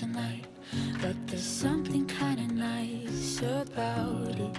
tonight, but there's something kinda nice about it.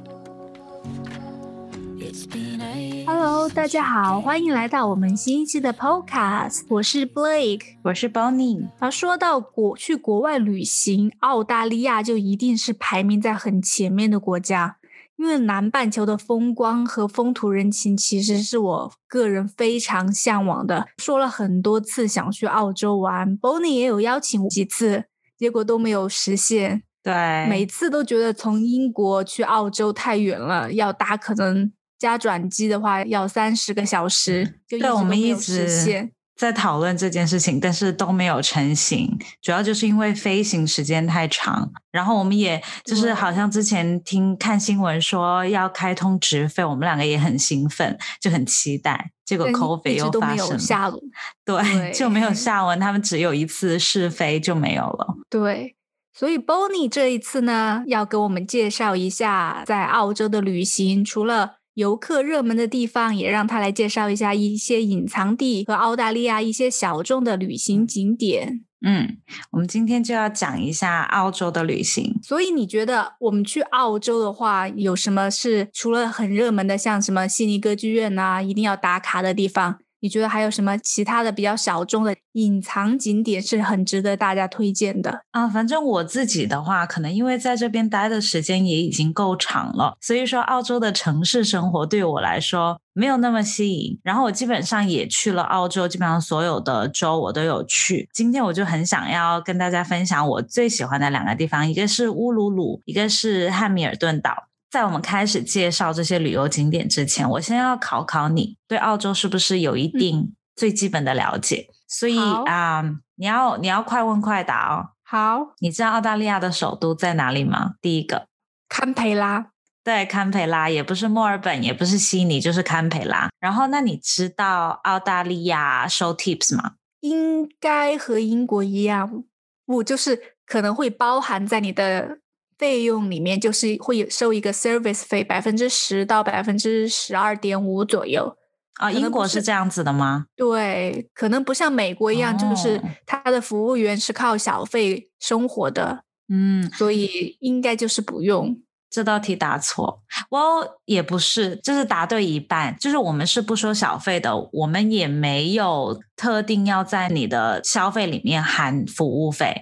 It's been a Hello，大家好，欢迎来到我们新一期的 Podcast，我是 Blake。我是 Bonnie，而说到国去国外旅行，澳大利亚就一定是排名在很前面的国家，因为南半球的风光和风土人情其实是我个人非常向往的。说了很多次想去澳洲玩，Bonnie 也有邀请我几次，结果都没有实现。对，每次都觉得从英国去澳洲太远了，要搭可能加转机的话要三十个小时，就一直对，我们一直。在讨论这件事情，但是都没有成型，主要就是因为飞行时间太长。然后我们也就是好像之前听看新闻说要开通直飞，我们两个也很兴奋，就很期待。结果 COVID 一直都没有又发生，下文。对，对就没有下文。他们只有一次试飞就没有了。对，所以 Bonnie 这一次呢，要给我们介绍一下在澳洲的旅行，除了游客热门的地方，也让他来介绍一下一些隐藏地和澳大利亚一些小众的旅行景点。嗯，我们今天就要讲一下澳洲的旅行。所以你觉得我们去澳洲的话，有什么是除了很热门的，像什么悉尼歌剧院啊，一定要打卡的地方？你觉得还有什么其他的比较小众的隐藏景点是很值得大家推荐的？啊，反正我自己的话，可能因为在这边待的时间也已经够长了，所以说澳洲的城市生活对我来说没有那么吸引。然后我基本上也去了澳洲，基本上所有的州我都有去。今天我就很想要跟大家分享我最喜欢的两个地方，一个是乌鲁鲁，一个是汉密尔顿岛。在我们开始介绍这些旅游景点之前，我先要考考你，对澳洲是不是有一定最基本的了解？所以好啊、你要你要快问快答哦。好，你知道澳大利亚的首都在哪里吗？第一个，堪培拉。对，堪培拉，也不是墨尔本，也不是悉尼，就是堪培拉。然后，那你知道澳大利亚收 tips 吗？应该和英国一样，不就是可能会包含在你的费用里面，就是会有收一个 service 费，百分之十到百分之十二点五左右。啊、英国是是这样子的吗？对，可能不像美国一样，就是哦他的服务员是靠小费生活的，嗯，所以应该就是不用。这道题答错，我也不是，就是答对一半。就是我们是不收小费的，我们也没有特定要在你的消费里面含服务费。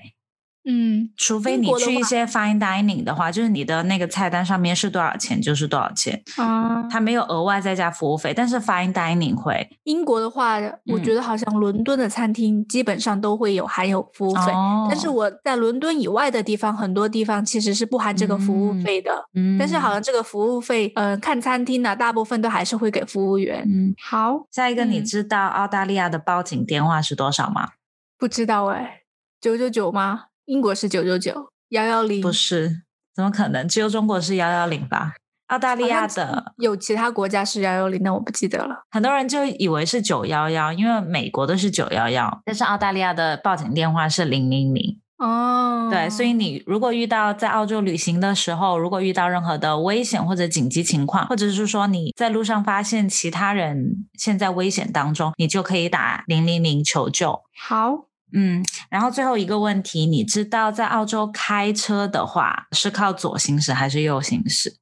嗯，除非你去一些 fine dining 的话，就是你的那个菜单上面是多少钱就是多少钱，啊，它没有额外再加服务费。但是 fine dining 会英国的话，我觉嗯得好像伦敦的餐厅基本上都会有含有服务费，哦但是我在伦敦以外的地方，很多地方其实是不含这个服务嗯费的。嗯但是好像这个服务费，呃，看餐厅呢、大部分都还是会给服务员。嗯，好，下一个你嗯知道澳大利亚的报警电话是多少吗？不知道哎，九九九吗？英国是九九九，幺幺零不是，怎么可能？只有中国是幺幺零吧？澳大利亚的有其他国家是幺幺零，那我不记得了。很多人就以为是九幺幺，因为美国的是九幺幺，但是澳大利亚的报警电话是零零零。哦，对，所以你如果遇到在澳洲旅行的时候，如果遇到任何的危险或者紧急情况，或者是说你在路上发现其他人陷在危险当中，你就可以打零零零求救。好，嗯，然后最后一个问题，你知道在澳洲开车的话是靠左行驶还是右行驶？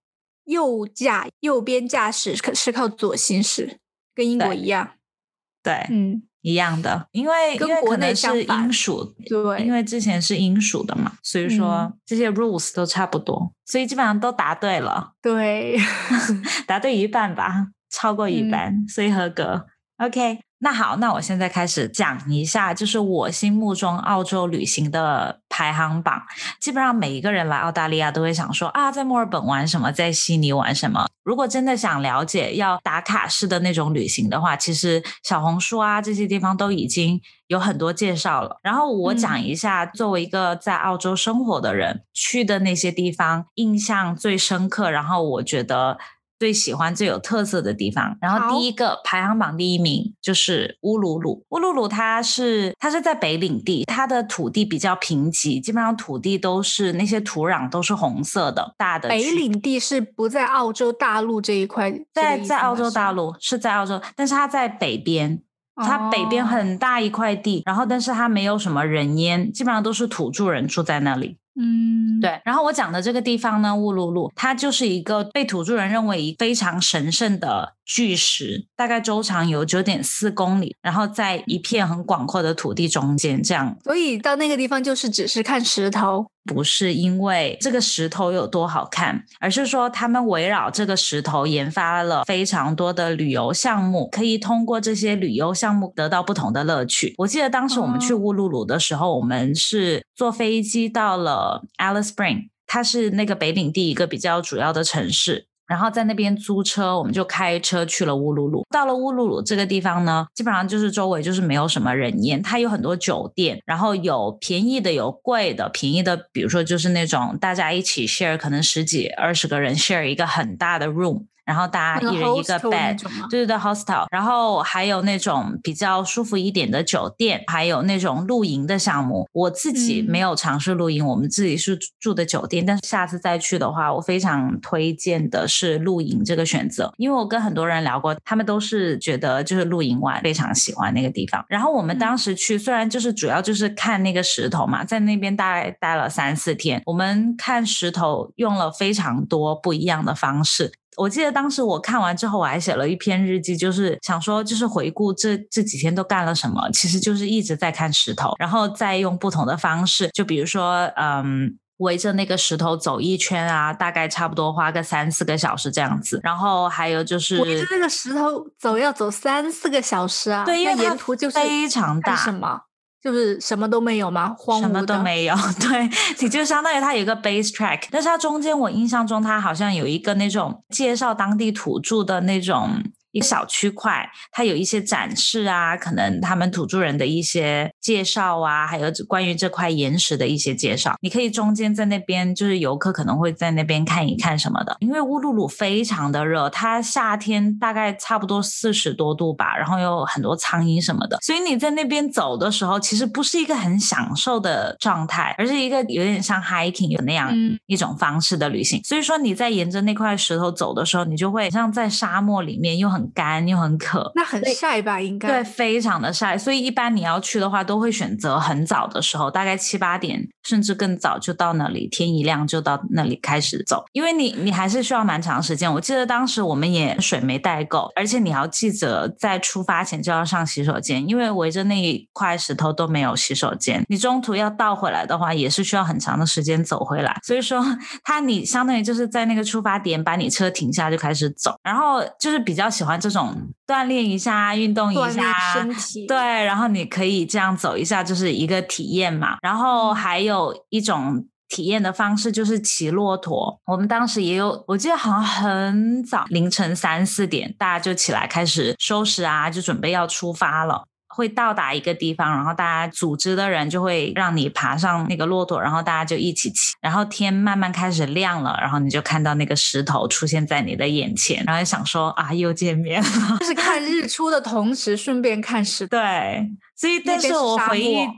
右驾右边驾驶可是靠左行驶，跟英国一样。对，嗯，一样的，因为跟国内可能是英属，对，因为之前是英属的嘛，所以说嗯这些 rules 都差不多，所以基本上都答对了，对，答对一半吧，超过一嗯半，所以合格。OK，那好，那我现在开始讲一下，就是我心目中澳洲旅行的排行榜。基本上每一个人来澳大利亚都会想说啊，在墨尔本玩什么，在悉尼玩什么。如果真的想了解要打卡式的那种旅行的话，其实小红书啊这些地方都已经有很多介绍了。然后我讲一下，作为一个在澳洲生活的人，去的那些地方印象最深刻，然后我觉得。最喜欢最有特色的地方，然后第一个排行榜第一名就是乌鲁鲁。乌鲁鲁它是它是在北领地，它的土地比较贫瘠，基本上土地都是那些土壤都是红色的，大的北领地是不在澳洲大陆这一块，在在澳洲大陆是在澳洲，但是它在北边，它北边哦很大一块地，然后但是它没有什么人烟，基本上都是土著人住在那里。嗯，对，然后我讲的这个地方呢，乌鲁鲁，它就是一个被土著人认为非常神圣的巨石，大概周长有九点四公里，然后在一片很广阔的土地中间，这样所以到那个地方就是只是看石头。不是因为这个石头有多好看，而是说他们围绕这个石头研发了非常多的旅游项目，可以通过这些旅游项目得到不同的乐趣。我记得当时我们去哦乌鲁鲁的时候，我们是坐飞机到了 Alice Spring，它是那个北领地一个比较主要的城市。然后在那边租车，我们就开车去了乌鲁鲁。到了乌鲁鲁这个地方呢，基本上就是周围就是没有什么人烟，它有很多酒店，然后有便宜的，有贵的。便宜的，比如说就是那种大家一起 share，可能十几二十个人 share 一个很大的 room，然后大家一人一个 bed，对对对，hostel，然后还有那种比较舒服一点的酒店，还有那种露营的项目。我自己嗯没有尝试露营，我们自己是住的酒店，但是下次再去的话，我非常推荐的是露营这个选择，因为我跟很多人聊过，他们都是觉得就是露营完非常喜欢那个地方。然后我们嗯当时去，虽然就是主要就是看那个石头嘛，在那边大概待了三四天，我们看石头用了非常多不一样的方式。我记得当时我看完之后，我还写了一篇日记，就是想说，就是回顾这这几天都干了什么，其实就是一直在看石头，然后再用不同的方式，就比如说，嗯。围着那个石头走一圈啊，大概差不多花个三四个小时这样子。然后还有就是，围着那个石头走要走三四个小时啊！对因为沿途就是非常大看什么？就是什么都没有吗？荒什么。都没有，对，你就相当于它有一个 base track，但是它中间我印象中它好像有一个那种介绍当地土著的那种一小区块，它有一些展示啊，可能他们土著人的一些介绍啊，还有关于这块岩石的一些介绍，你可以中间在那边就是游客可能会在那边看一看什么的，因为乌鲁鲁非常的热，它夏天大概差不多四十多度吧，然后有很多苍蝇什么的，所以你在那边走的时候，其实不是一个很享受的状态，而是一个有点像 hiking 有那样嗯。一种方式的旅行。所以说你在沿着那块石头走的时候，你就会像在沙漠里面，又很干又很渴。那很晒吧？应该对，非常的晒，所以一般你要去的话，都会选择很早的时候，大概七八点，甚至更早就到那里，天一亮就到那里开始走，因为你你还是需要蛮长时间。我记得当时我们也水没带够，而且你要记着在出发前就要上洗手间，因为围着那一块石头都没有洗手间，你中途要倒回来的话，也是需要很长的时间走回来。所以说，它你相当于就是在那个出发点把你车停下就开始走，然后就是比较喜欢这种锻炼一下、运动一下身体。对，然后你可以这样走一下，就是一个体验嘛。然后还有一种体验的方式就是骑骆驼。我们当时也有，我记得好像很早，凌晨三四点，大家就起来开始收拾啊，就准备要出发了。会到达一个地方，然后大家组织的人就会让你爬上那个骆驼，然后大家就一起骑，然后天慢慢开始亮了，然后你就看到那个石头出现在你的眼前，然后就想说啊，又见面了。就是看日出的同时，顺便看石头。对，所以但是我回忆漠，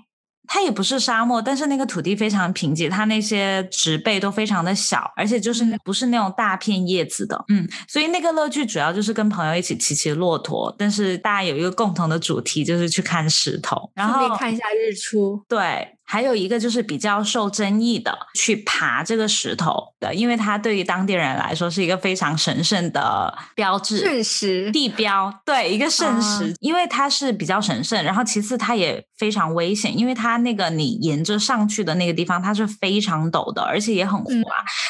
它也不是沙漠，但是那个土地非常贫瘠，它那些植被都非常的小，而且就是嗯。不是那种大片叶子的，嗯，所以那个乐趣主要就是跟朋友一起骑骑骆驼，但是大家有一个共同的主题就是去看石头，然顺后便看一下日出。对，还有一个就是比较受争议的，去爬这个石头的，因为它对于当地人来说是一个非常神圣的标志。圣石，地标，对一个圣石，啊因为它是比较神圣，然后其次它也非常危险，因为它那个你沿着上去的那个地方，它是非常陡的，而且也很滑，嗯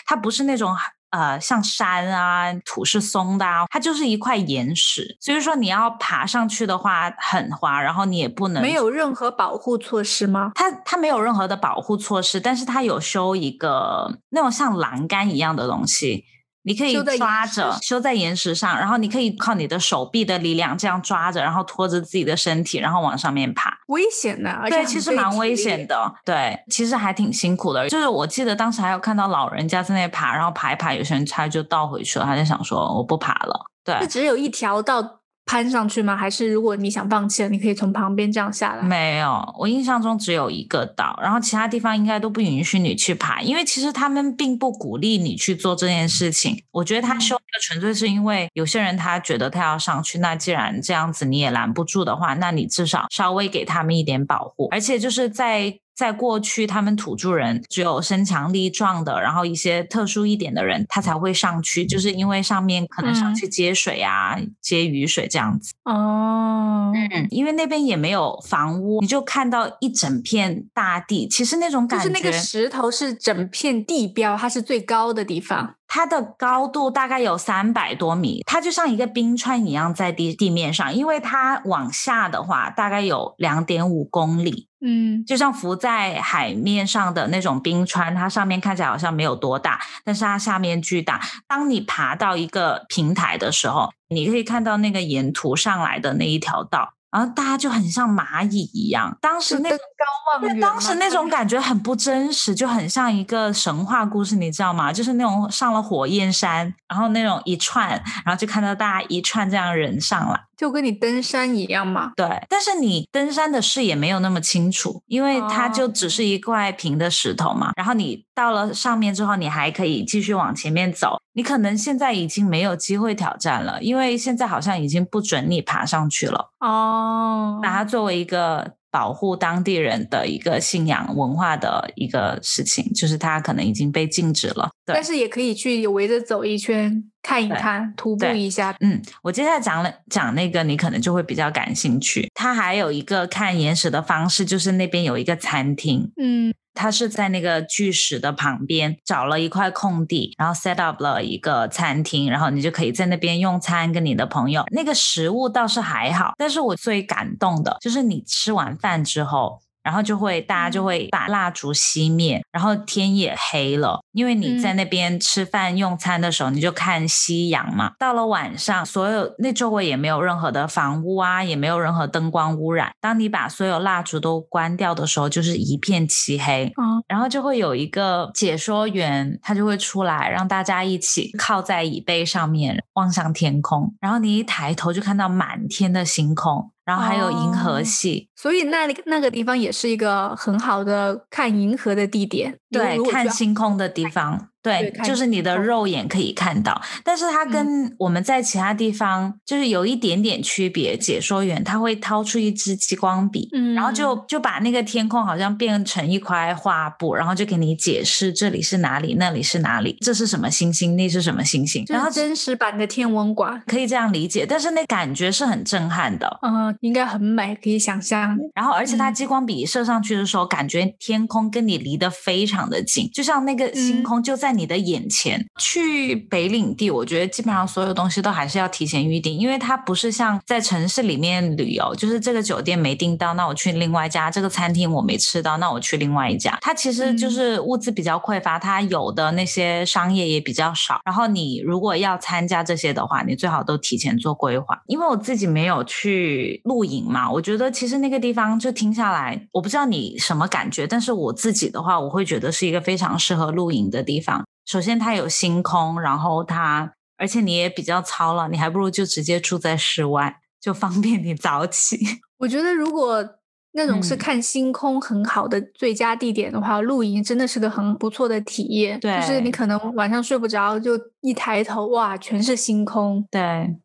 它不是那种。呃，像山啊，土是松的啊，它就是一块岩石，所以说你要爬上去的话很滑，然后你也不能没有任何保护措施吗？它它没有任何的保护措施，但是它有修一个那种像栏杆一样的东西，你可以抓着修在岩石上，然后你可以靠你的手臂的力量这样抓着，然后拖着自己的身体，然后往上面爬。危险的，而且对，其实蛮危险。的。对，其实还挺辛苦的。就是我记得当时还有看到老人家在那爬，然后爬一爬，有些人他就倒回去了，他就想说我不爬了。对就只有一条道攀上去吗？还是如果你想放弃了，你可以从旁边这样下来？没有，我印象中只有一个岛，然后其他地方应该都不允许你去爬，因为其实他们并不鼓励你去做这件事情。我觉得他修那个纯粹是因为有些人他觉得他要上去，那既然这样子你也拦不住的话，那你至少稍微给他们一点保护，而且就是在。在过去，他们土著人只有身强力壮的，然后一些特殊一点的人，他才会上去，就是因为上面可能上去接水啊、接雨水这样子。哦，嗯，因为那边也没有房屋，你就看到一整片大地。其实那种感觉，就是那个石头是整片地标，它是最高的地方。它的高度大概有三百多米，它就像一个冰川一样在地地面上，因为它往下的话大概有两点五公里，嗯，就像浮在海面上的那种冰川，它上面看起来好像没有多大，但是它下面巨大。当你爬到一个平台的时候，你可以看到那个沿途上来的那一条道。然后大家就很像蚂蚁一样，当时那个高望远，当时那种感觉很不真实，就很像一个神话故事，你知道吗？就是那种上了火焰山，然后那种一串，然后就看到大家一串这样人上来。就跟你登山一样嘛，对，但是你登山的视野没有那么清楚，因为它就只是一块平的石头嘛。然后你到了上面之后，你还可以继续往前面走。你可能现在已经没有机会挑战了，因为现在好像已经不准你爬上去了。哦，把它作为一个。保护当地人的一个信仰文化的一个事情，就是它可能已经被禁止了。但是也可以去围着走一圈，看一看，徒步一下。嗯，我接下来讲了讲那个，你可能就会比较感兴趣。它还有一个看岩石的方式，就是那边有一个餐厅。嗯。它是在那个巨石的旁边找了一块空地，然后 set up 了一个餐厅，然后你就可以在那边用餐，跟你的朋友。那个食物倒是还好，但是我最感动的就是你吃完饭之后。然后就会大家就会把蜡烛熄灭，然后天也黑了，因为你在那边吃饭用餐的时候，你就看夕阳嘛。到了晚上，所有那周围也没有任何的房屋啊，也没有任何灯光污染。当你把所有蜡烛都关掉的时候，就是一片漆黑。嗯，然后就会有一个解说员，他就会出来，让大家一起靠在椅背上面望向天空，然后你一抬头就看到满天的星空。然后还有银河系，所以那那个地方也是一个很好的看银河的地点，对，看星空的地方。对，就是你的肉眼可以看到，但是它跟我们在其他地方就是有一点点区别。解说员他会掏出一支激光笔，嗯，然后就就把那个天空好像变成一块画布，然后就给你解释这里是哪里，那里是哪里，这是什么星星，那是什么星星。然后真实版的天文馆可以这样理解，但是那感觉是很震撼的，嗯，应该很美，可以想象。然后而且它激光笔射上去的时候，感觉天空跟你离得非常的近，就像那个星空就在你的眼前。去北领地，我觉得基本上所有东西都还是要提前预定，因为它不是像在城市里面旅游，就是这个酒店没订到，那我去另外一家；这个餐厅我没吃到，那我去另外一家。它其实就是物资比较匮乏，它有的那些商业也比较少。然后你如果要参加这些的话，你最好都提前做规划。因为我自己没有去露营嘛，我觉得其实那个地方就听下来，我不知道你什么感觉，但是我自己的话，我会觉得是一个非常适合露营的地方。首先，它有星空，然后它，而且你也比较糙了，你还不如就直接住在室外，就方便你早起。我觉得，如果那种是看星空很好的最佳地点的话，露营真的是个很不错的体验。对，就是你可能晚上睡不着，就一抬头，哇，全是星空。对。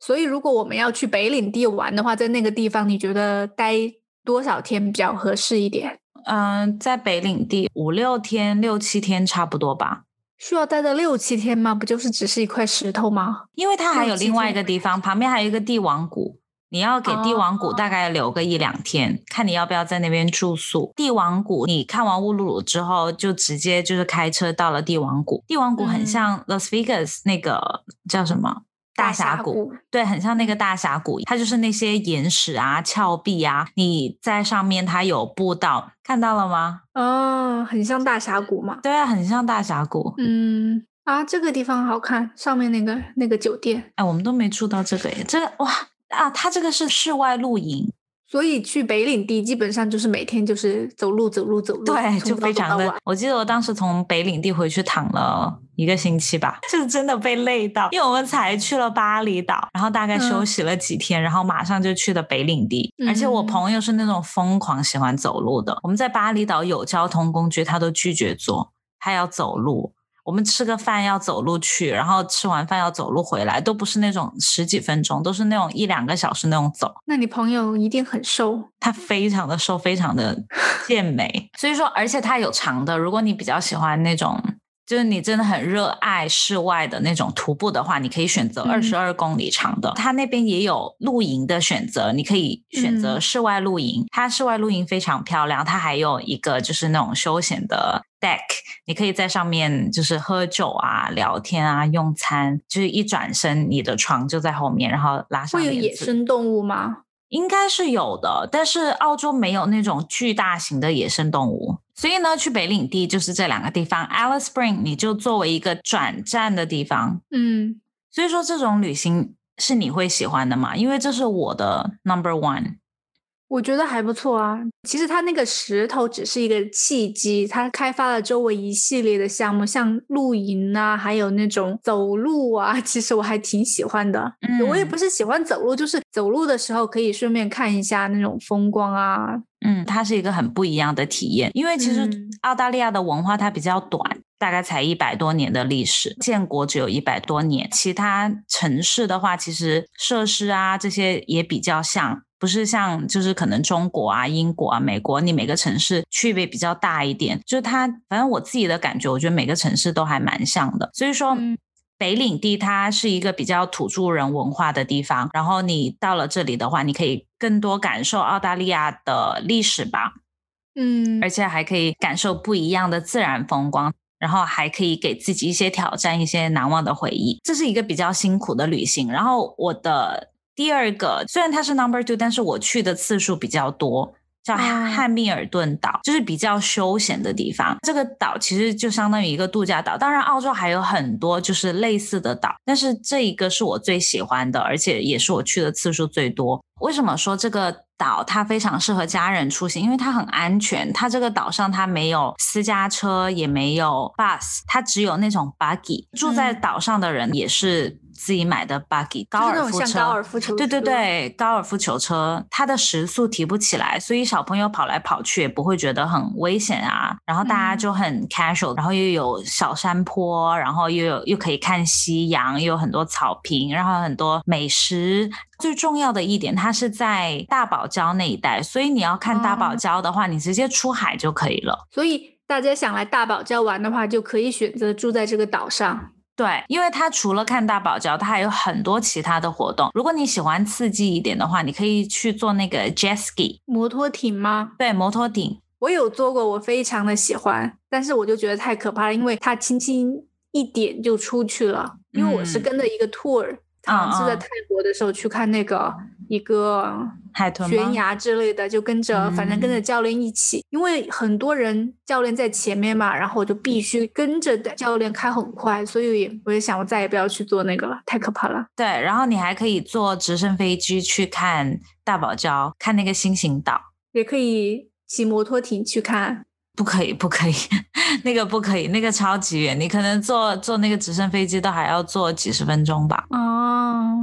所以，如果我们要去北领地玩的话，在那个地方，你觉得待多少天比较合适一点？嗯，在北领地五六天、六七天差不多吧。需要待到六七天吗？不就是只是一块石头吗？因为它还有另外一个地方，旁边还有一个帝王谷，你要给帝王谷大概留个一两天，看你要不要在那边住宿。帝王谷你看完乌鲁鲁之后，就直接就是开车到了帝王谷。帝王谷很像 Las Vegas 那个叫什么？大峡谷，对，很像那个大峡谷，它就是那些岩石啊、峭壁啊，你在上面它有步道，看到了吗？哦，很像大峡谷嘛。对啊，很像大峡谷。嗯，啊，这个地方好看，上面那个那个酒店。哎，我们都没住到这个耶，这个哇啊，它这个是室外露营，所以去北领地基本上就是每天就是走路走路走路，对，就非常的。我记得我当时从北领地回去躺了一个星期吧，就是真的被累到，因为我们才去了巴厘岛，然后大概休嗯息了几天，然后马上就去的北领地。而且我嗯朋友是那种疯狂喜欢走路的，我们在巴厘岛有交通工具，他都拒绝坐，他要走路。我们吃个饭要走路去，然后吃完饭要走路回来，都不是那种十几分钟，都是那种一两个小时那种走。那你朋友一定很瘦，他非常的瘦，非常的 健美，所以说，而且他有长的。如果你比较喜欢那种，就是你真的很热爱室外的那种徒步的话，你可以选择嗯二十二公里长的。它那边也有露营的选择，你可以选择嗯室外露营。它室外露营非常漂亮，它还有一个就是那种休闲的 deck，你可以在上面就是喝酒啊、聊天啊、用餐，就是一转身你的床就在后面，然后拉上会有野生动物吗？应该是有的，但是澳洲没有那种巨大型的野生动物，所以呢，去北领地就是这两个地方，Alice Spring 你就作为一个转站的地方，嗯，所以说这种旅行是你会喜欢的嘛？因为这是我的 number one。我觉得还不错啊。其实它那个石头只是一个契机，它开发了周围一系列的项目，像露营啊，还有那种走路啊。其实我还挺喜欢的。嗯我也嗯不是喜欢走路，就是走路的时候可以顺便看一下那种风光啊。嗯，它是一个很不一样的体验，因为其实嗯澳大利亚的文化它比较短，大概才一百多年的历史，建国只有一百多年。其他城市的话，其实设施啊这些也比较像，不是像就是可能中国啊、英国啊、美国，你每个城市区别比较大一点。就是它，反正我自己的感觉，我觉得每个城市都还蛮像的。所以说，嗯北领地它是一个比较土著人文化的地方，然后你到了这里的话，你可以更多感受澳大利亚的历史吧，嗯而且还可以感受不一样的自然风光。然后还可以给自己一些挑战，一些难忘的回忆。这是一个比较辛苦的旅行。然后我的第二个，虽然它是 number two，但是我去的次数比较多，叫汉密尔顿岛，就是比较休闲的地方。这个岛其实就相当于一个度假岛。当然，澳洲还有很多就是类似的岛，但是这一个是我最喜欢的，而且也是我去的次数最多。为什么说这个岛它非常适合家人出行？因为它很安全。它这个岛上它没有私家车，也没有 bus，它只有那种 buggy。住在岛上的人也是自己买的 buggy，、高尔夫车。像高尔夫球对对，对，高尔夫球车，它的时速提不起来，所以小朋友跑来跑去也不会觉得很危险啊。然后大家嗯就很 casual，、然后又有小山坡，然后又有又可以看夕阳，又有很多草坪，然后很多美食。最重要的一点，它是在大堡礁那一带，所以你要看大堡哦礁的话，你直接出海就可以了。所以大家想来大堡礁玩的话，就可以选择住在这个岛上。对，因为它除了看大堡礁，它还有很多其他的活动。如果你喜欢刺激一点的话，你可以去做那个 jet ski，摩托艇吗？对，摩托艇。我有做过，我非常的喜欢，但是我就觉得太可怕了，因为它轻轻一点就出去了。因为我是嗯跟着一个 tour，、好像是在嗯泰国的时候去看那个一个海豚悬崖之类的，就跟着、反正跟着嗯教练一起，因为很多人教练在前面嘛，然后我就必须跟着教练开很快，所以我也想我再也不要去做那个了，太可怕了。对，然后你还可以坐直升飞机去看大堡礁，看那个星形岛。也可以骑摩托艇去看，不可以，不可以，那个不可以，那个超级远，你可能坐坐那个直升飞机都还要坐几十分钟吧。哦，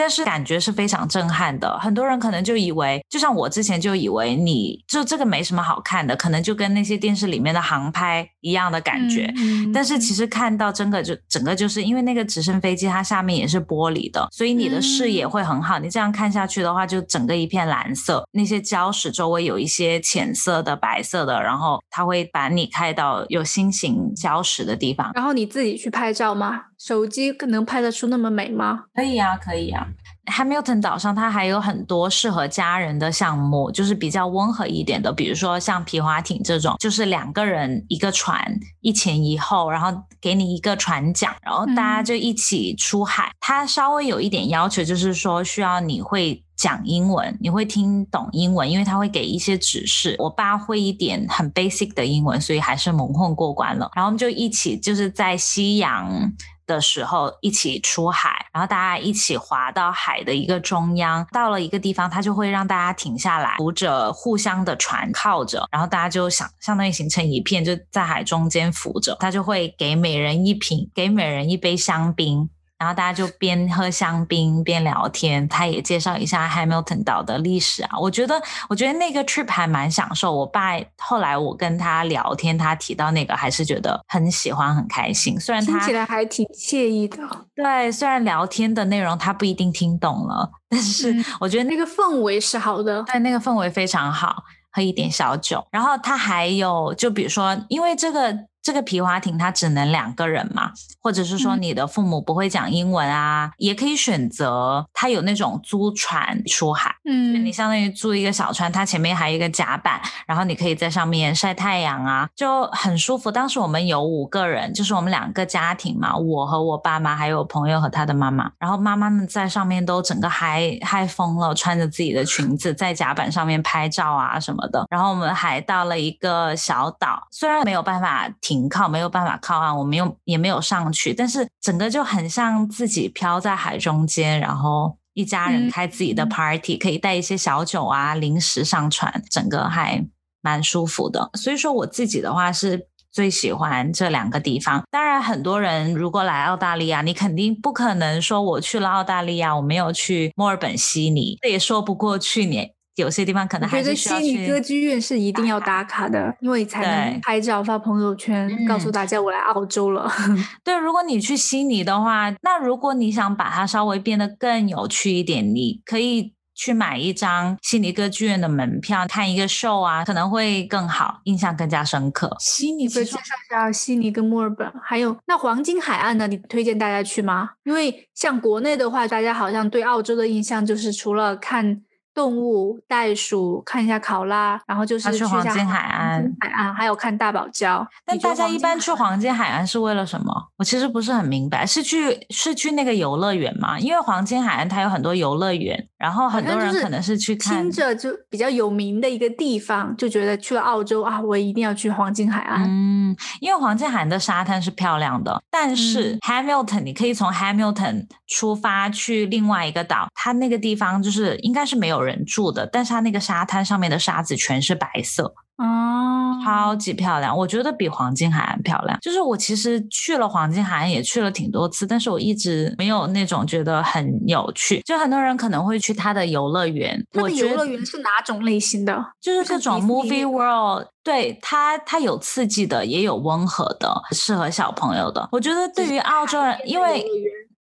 但是感觉是非常震撼的。很多人可能就以为，就像我之前就以为你，就这个没什么好看的，可能就跟那些电视里面的航拍一样的感觉。嗯但是其实看到真的就整个就是因为那个直升飞机它下面也是玻璃的，所以你的视野嗯会很好。你这样看下去的话，就整个一片蓝色，那些礁石周围有一些浅色的、白色的，然后它会把你开到有心形礁石的地方。然后你自己去拍照吗？手机能拍得出那么美吗？可以啊，可以啊。Hamilton 岛上它还有很多适合家人的项目，就是比较温和一点的，比如说像皮划艇这种，就是两个人一个船，一前一后，然后给你一个船桨，然后大家嗯就一起出海。它稍微有一点要求，就是说需要你会。讲英文，你会听懂英文，因为他会给一些指示。我爸会一点很 basic 的英文，所以还是蒙混过关了。然后我们就一起就是在夕阳的时候一起出海，然后大家一起划到海的一个中央，到了一个地方，他就会让大家停下来，扶着互相的船靠着，然后大家就想相当于形成一片，就在海中间扶着，他就会给每人一瓶，给每人一杯香槟。然后大家就边喝香槟边聊天，他也介绍一下 Hamilton 岛的历史啊。我觉得，我觉得那个 trip 还蛮享受。我爸后来我跟他聊天，他提到那个还是觉得很喜欢、很开心。虽然他听起来还挺惬意的。对，虽然聊天的内容他不一定听懂了，但是我觉得那个氛围是好的。对，那个氛围非常好，喝一点小酒。然后他还有，就比如说，因为这个。这个皮划艇它只能两个人嘛，或者是说你的父母不会讲英文啊，也可以选择它有那种租船出海，嗯，你相当于租一个小船，它前面还有一个甲板，然后你可以在上面晒太阳啊，就很舒服。当时我们有五个人，就是我们两个家庭嘛，我和我爸妈还有朋友和他的妈妈，然后妈妈们在上面都整个嗨嗨疯了，穿着自己的裙子在甲板上面拍照啊什么的。然后我们还到了一个小岛，虽然没有办法。停靠没有办法靠岸，我没有也没有上去，但是整个就很像自己飘在海中间，然后一家人开自己的 party，可以带一些小酒啊、零食上船，整个还蛮舒服的。所以说我自己的话是最喜欢这两个地方。当然，很多人如果来澳大利亚，你肯定不可能说我去了澳大利亚，我没有去墨尔本、悉尼，这也说不过去年。有些地方可能还是需要去。悉尼歌剧院是一定要打卡的，因为才能拍照发朋友圈，告诉大家我来澳洲了。对，如果你去悉尼的话，那如果你想把它稍微变得更有趣一点，你可以去买一张悉尼歌剧院的门票，看一个 show 啊，可能会更好，印象更加深刻。悉尼介绍一下悉尼跟墨尔本，还有那黄金海岸呢？你推荐大家去吗？因为像国内的话，大家好像对澳洲的印象就是除了看。动物、袋鼠，看一下考拉，然后就是去黄金海岸，海岸还有看大堡礁。但大家一般去黄金海岸是为了什么？我其实不是很明白，是去是去那个游乐园吗？因为黄金海岸它有很多游乐园，然后很多人可能是去看，听着就比较有名的一个地方，就觉得去了澳洲啊，我一定要去黄金海岸。嗯，因为黄金海岸的沙滩是漂亮的，但是 Hamilton 你可以从 Hamilton 出发去另外一个岛，它那个地方就是应该是没有。人住的，但是它那个沙滩上面的沙子全是白色，哦，超级漂亮，我觉得比黄金海岸漂亮。就是我其实去了黄金海岸，也去了挺多次，但是我一直没有那种觉得很有趣。就很多人可能会去它的游乐园，它的游乐园是哪种类型的？就是这种 Movie World，对它它有刺激的，也有温和的，适合小朋友的。我觉得对于澳洲人，因为。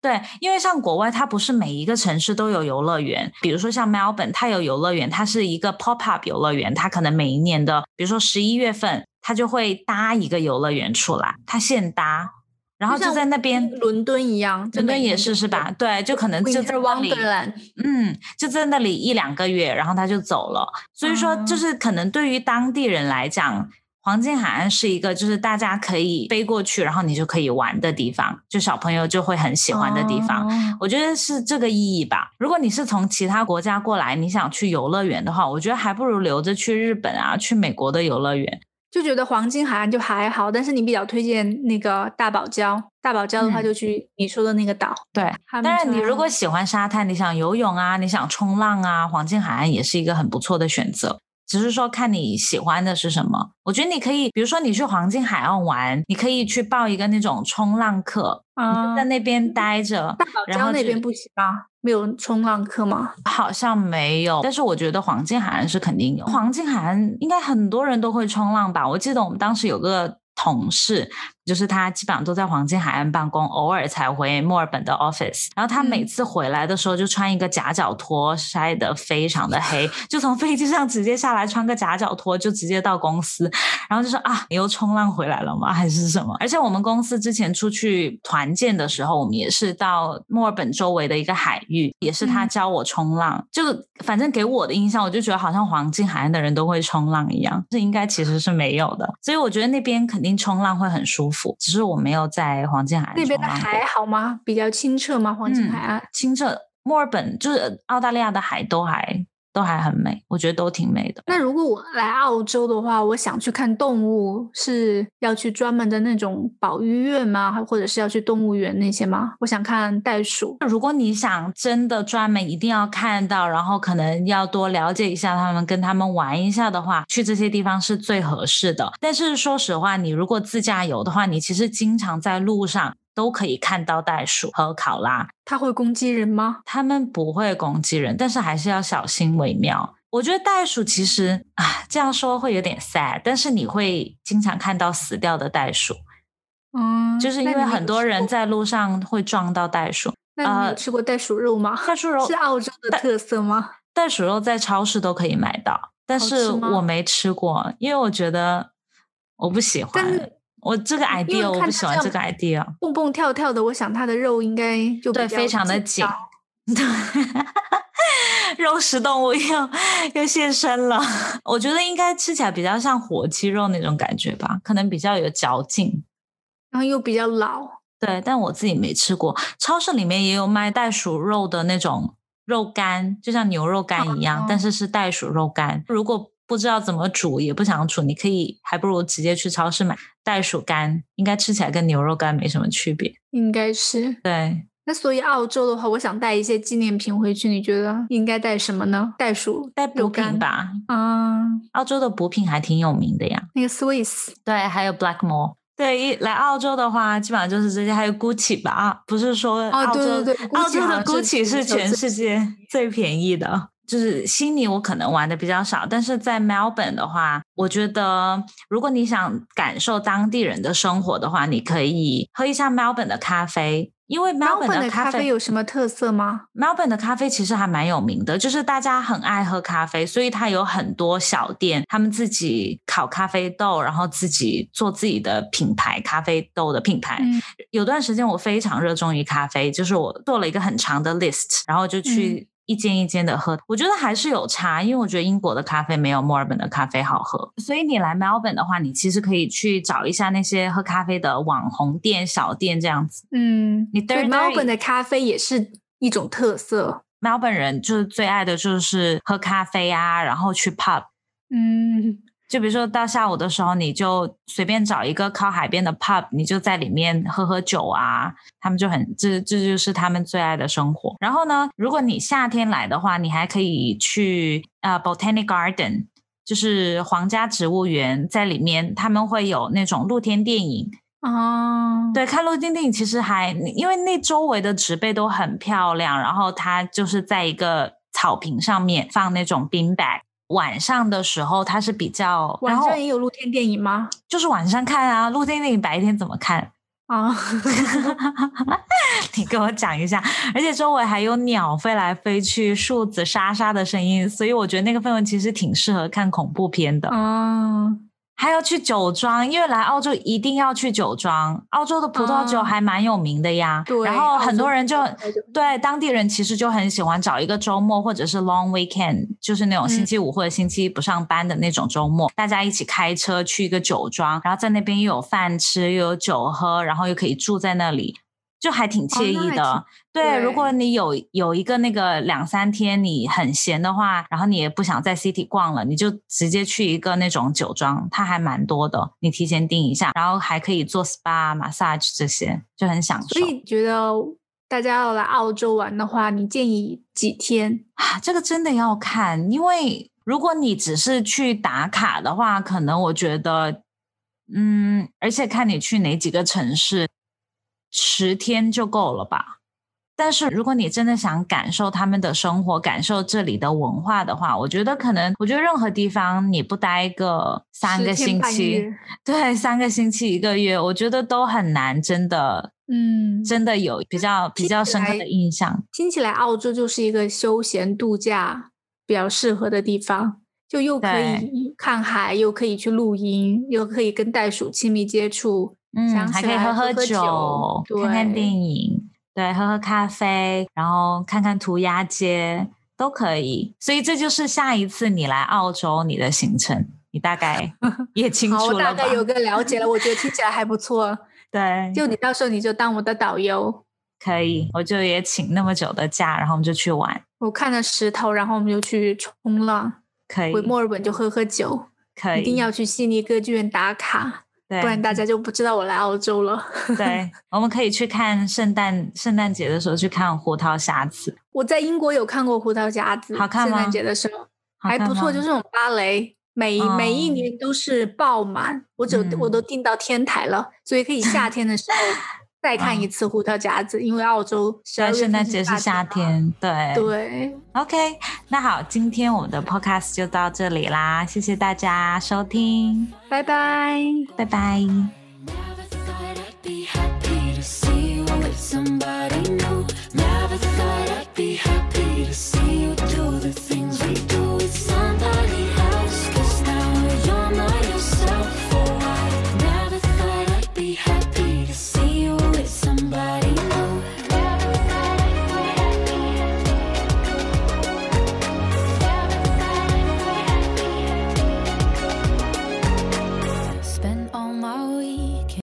对，因为像国外，它不是每一个城市都有游乐园。比如说像 Melbourne，它有游乐园，它是一个 pop up 游乐园，它可能每一年的，比如说十一月份，它就会搭一个游乐园出来，它现搭，然后就在那边。伦敦一样，伦敦也是是吧？对，就可能就在那里，嗯，就在那里一两个月，然后他就走了。所以说，就是可能对于当地人来讲。黄金海岸是一个，就是大家可以飞过去，然后你就可以玩的地方，就小朋友就会很喜欢的地方。我觉得是这个意义吧。如果你是从其他国家过来，你想去游乐园的话，我觉得还不如留着去日本啊，去美国的游乐园。就觉得黄金海岸就还好，但是你比较推荐那个大堡礁。大堡礁的话，就去你说的那个岛。对，当然你如果喜欢沙滩，你想游泳啊，你想冲浪啊，黄金海岸也是一个很不错的选择。只是说看你喜欢的是什么，我觉得你可以，比如说你去黄金海岸玩，你可以去报一个那种冲浪课，啊，在那边待着。大堡礁那边不行啊？没有冲浪课吗？好像没有，但是我觉得黄金海岸是肯定有。黄金海岸应该很多人都会冲浪吧？我记得我们当时有个同事。就是他基本上都在黄金海岸办公，偶尔才回墨尔本的 office。然后他每次回来的时候就穿一个夹脚拖，晒得非常的黑，就从飞机上直接下来穿个夹脚拖就直接到公司。然后就说啊，你又冲浪回来了吗？还是什么？而且我们公司之前出去团建的时候，我们也是到墨尔本周围的一个海域，也是他教我冲浪。就反正给我的印象，我就觉得好像黄金海岸的人都会冲浪一样，这应该其实是没有的。所以我觉得那边肯定冲浪会很舒服。只是我没有在黄金海岸那边的海好吗？比较清澈吗？黄金海岸清澈。墨尔本就是澳大利亚的海都还都还很美，我觉得都挺美的。那如果我来澳洲的话，我想去看动物，是要去专门的那种保育院吗？或者是要去动物园那些吗？我想看袋鼠。如果你想真的专门一定要看到，然后可能要多了解一下他们，跟他们玩一下的话，去这些地方是最合适的。但是说实话，你如果自驾游的话，你其实经常在路上都可以看到袋鼠和考拉，它会攻击人吗？它们不会攻击人，但是还是要小心为妙。我觉得袋鼠其实啊，这样说会有点 sad，但是你会经常看到死掉的袋鼠，嗯，就是因为很多人。在路上会撞到袋鼠。那你有呃吃过袋鼠肉吗？袋鼠肉是澳洲的特色吗？袋鼠肉在超市都可以买到，但是我没吃过，因为我觉得我不喜欢。我这个 idea 我不喜欢这个 idea，蹦蹦跳跳的，我想它的肉应该就比对，非常的紧对。肉食动物又又现身了。我觉得应该吃起来比较像火鸡肉那种感觉吧，可能比较有嚼劲。然后又比较老。对，但我自己没吃过。超市里面也有卖袋鼠肉的那种肉干，就像牛肉干一样，哦但是是袋鼠肉干。如果不知道怎么煮，也不想煮，你可以还不如直接去超市买袋鼠干，应该吃起来跟牛肉干没什么区别。应该是。对，那所以澳洲的话，我想带一些纪念品回去，你觉得应该带什么呢？袋鼠带补。品吧。嗯，澳洲的补品还挺有名的呀。那个 Swiss 对，还有 Blackmore。对，一来澳洲的话，基本上就是这些，还有 Gucci 吧？啊，不是说哦澳洲、对对对澳洲的 Gucci 是全世界最便宜的。就是悉尼，我可能玩的比较少，但是在 Melbourne 的话，我觉得如果你想感受当地人的生活的话，你可以喝一下 Melbourne 的咖啡，因为 Melbourne 的的咖咖啡有什么特色吗？Melbourne 的咖啡其实还蛮有名的，就是大家很爱喝咖啡，所以它有很多小店，他们自己烤咖啡豆，然后自己做自己的品牌咖啡豆的品牌。嗯有段时间我非常热衷于咖啡，就是我做了一个很长的 list，然后就去一间一间的喝。我觉得还是有差，因为我觉得英国的咖啡没有墨尔本的咖啡好喝。所以你来 Melbourne 的话，你其实可以去找一下那些喝咖啡的网红店、小店这样子。嗯，你对 Melbourne 的咖啡也是一种特色。Melbourne 人就是最爱的就是喝咖啡啊，然后去 pub。嗯，就比如说到下午的时候，你就随便找一个靠海边的 pub，你就在里面喝喝酒啊。他们就很这这就是他们最爱的生活。然后呢，如果你夏天来的话，你还可以去呃 Botanic Garden，就是皇家植物园，在里面他们会有那种露天电影。哦，对，看露天电影其实还因为那周围的植被都很漂亮，然后它就是在一个草坪上面放那种冰 bag。晚上的时候它是比较，晚上也有露天电影吗？就是晚上看啊，露天电影白天怎么看？啊，你跟我讲一下，而且周围还有鸟飞来飞去、树子沙沙的声音，所以我觉得那个氛围其实挺适合看恐怖片的。啊，还要去酒庄，因为来澳洲一定要去酒庄。澳洲的葡萄酒啊还蛮有名的呀。对然后很多人就对当地人其实就很喜欢找一个周末或者是 long weekend，就是那种星期五或者星期一不上班的那种周末，大家一起开车去一个酒庄，然后在那边又有饭吃又有酒喝，然后又可以住在那里。就还挺惬意的。对如果你有有一个那个两三天你很闲的话，然后你也不想在 city 逛了，你就直接去一个那种酒庄，它还蛮多的，你提前订一下，然后还可以做 SPA、massage 这些，就很享受所。以觉得大家要来澳洲玩的话，你建议几天？啊，这个真的要看，因为如果你只是去打卡的话，可能我觉得，嗯，而且看你去哪几个城市，十天就够了吧。但是如果你真的想感受他们的生活，感受这里的文化的话，我觉得可能，我觉得任何地方你不待个三个星期，对，三个星期一个月，我觉得都很难，真的，嗯，真的有比较比较深刻的印象。听起来澳洲就是一个休闲度假比较适合的地方，就又可以看海，又可以去露营，又可以跟袋鼠亲密接触，嗯，还可以喝喝喝酒，酒看看电影，对，喝喝咖啡，然后看看涂鸦街都可以。所以这就是下一次你来澳洲你的行程，你大概 也清楚了吧？大概有个了解了，我觉得听起来还不错。对，就你到时候你就当我的导游。可以，我就也请那么久的假，然后我们就去玩。我看了石头，然后我们就去冲浪，可以回墨尔本就喝喝酒，可以，一定要去悉尼歌剧院打卡，对，不然大家就不知道我来澳洲了。对，我们可以去看圣诞圣诞节的时候去看胡桃匣子，我在英国有看过胡桃夹子，好看吗圣诞节的时候还不错，就是那种芭蕾，每、哦每一年都是爆满，我只、嗯。我都订到天台了，所以可以夏天的时候再看一次《胡桃夹子》，因为澳洲在圣诞节是夏天，对。对。OK，那好，今天我们的 Podcast 就到这里啦，谢谢大家收听，拜拜，拜拜。Somebody new. Never thought I'd be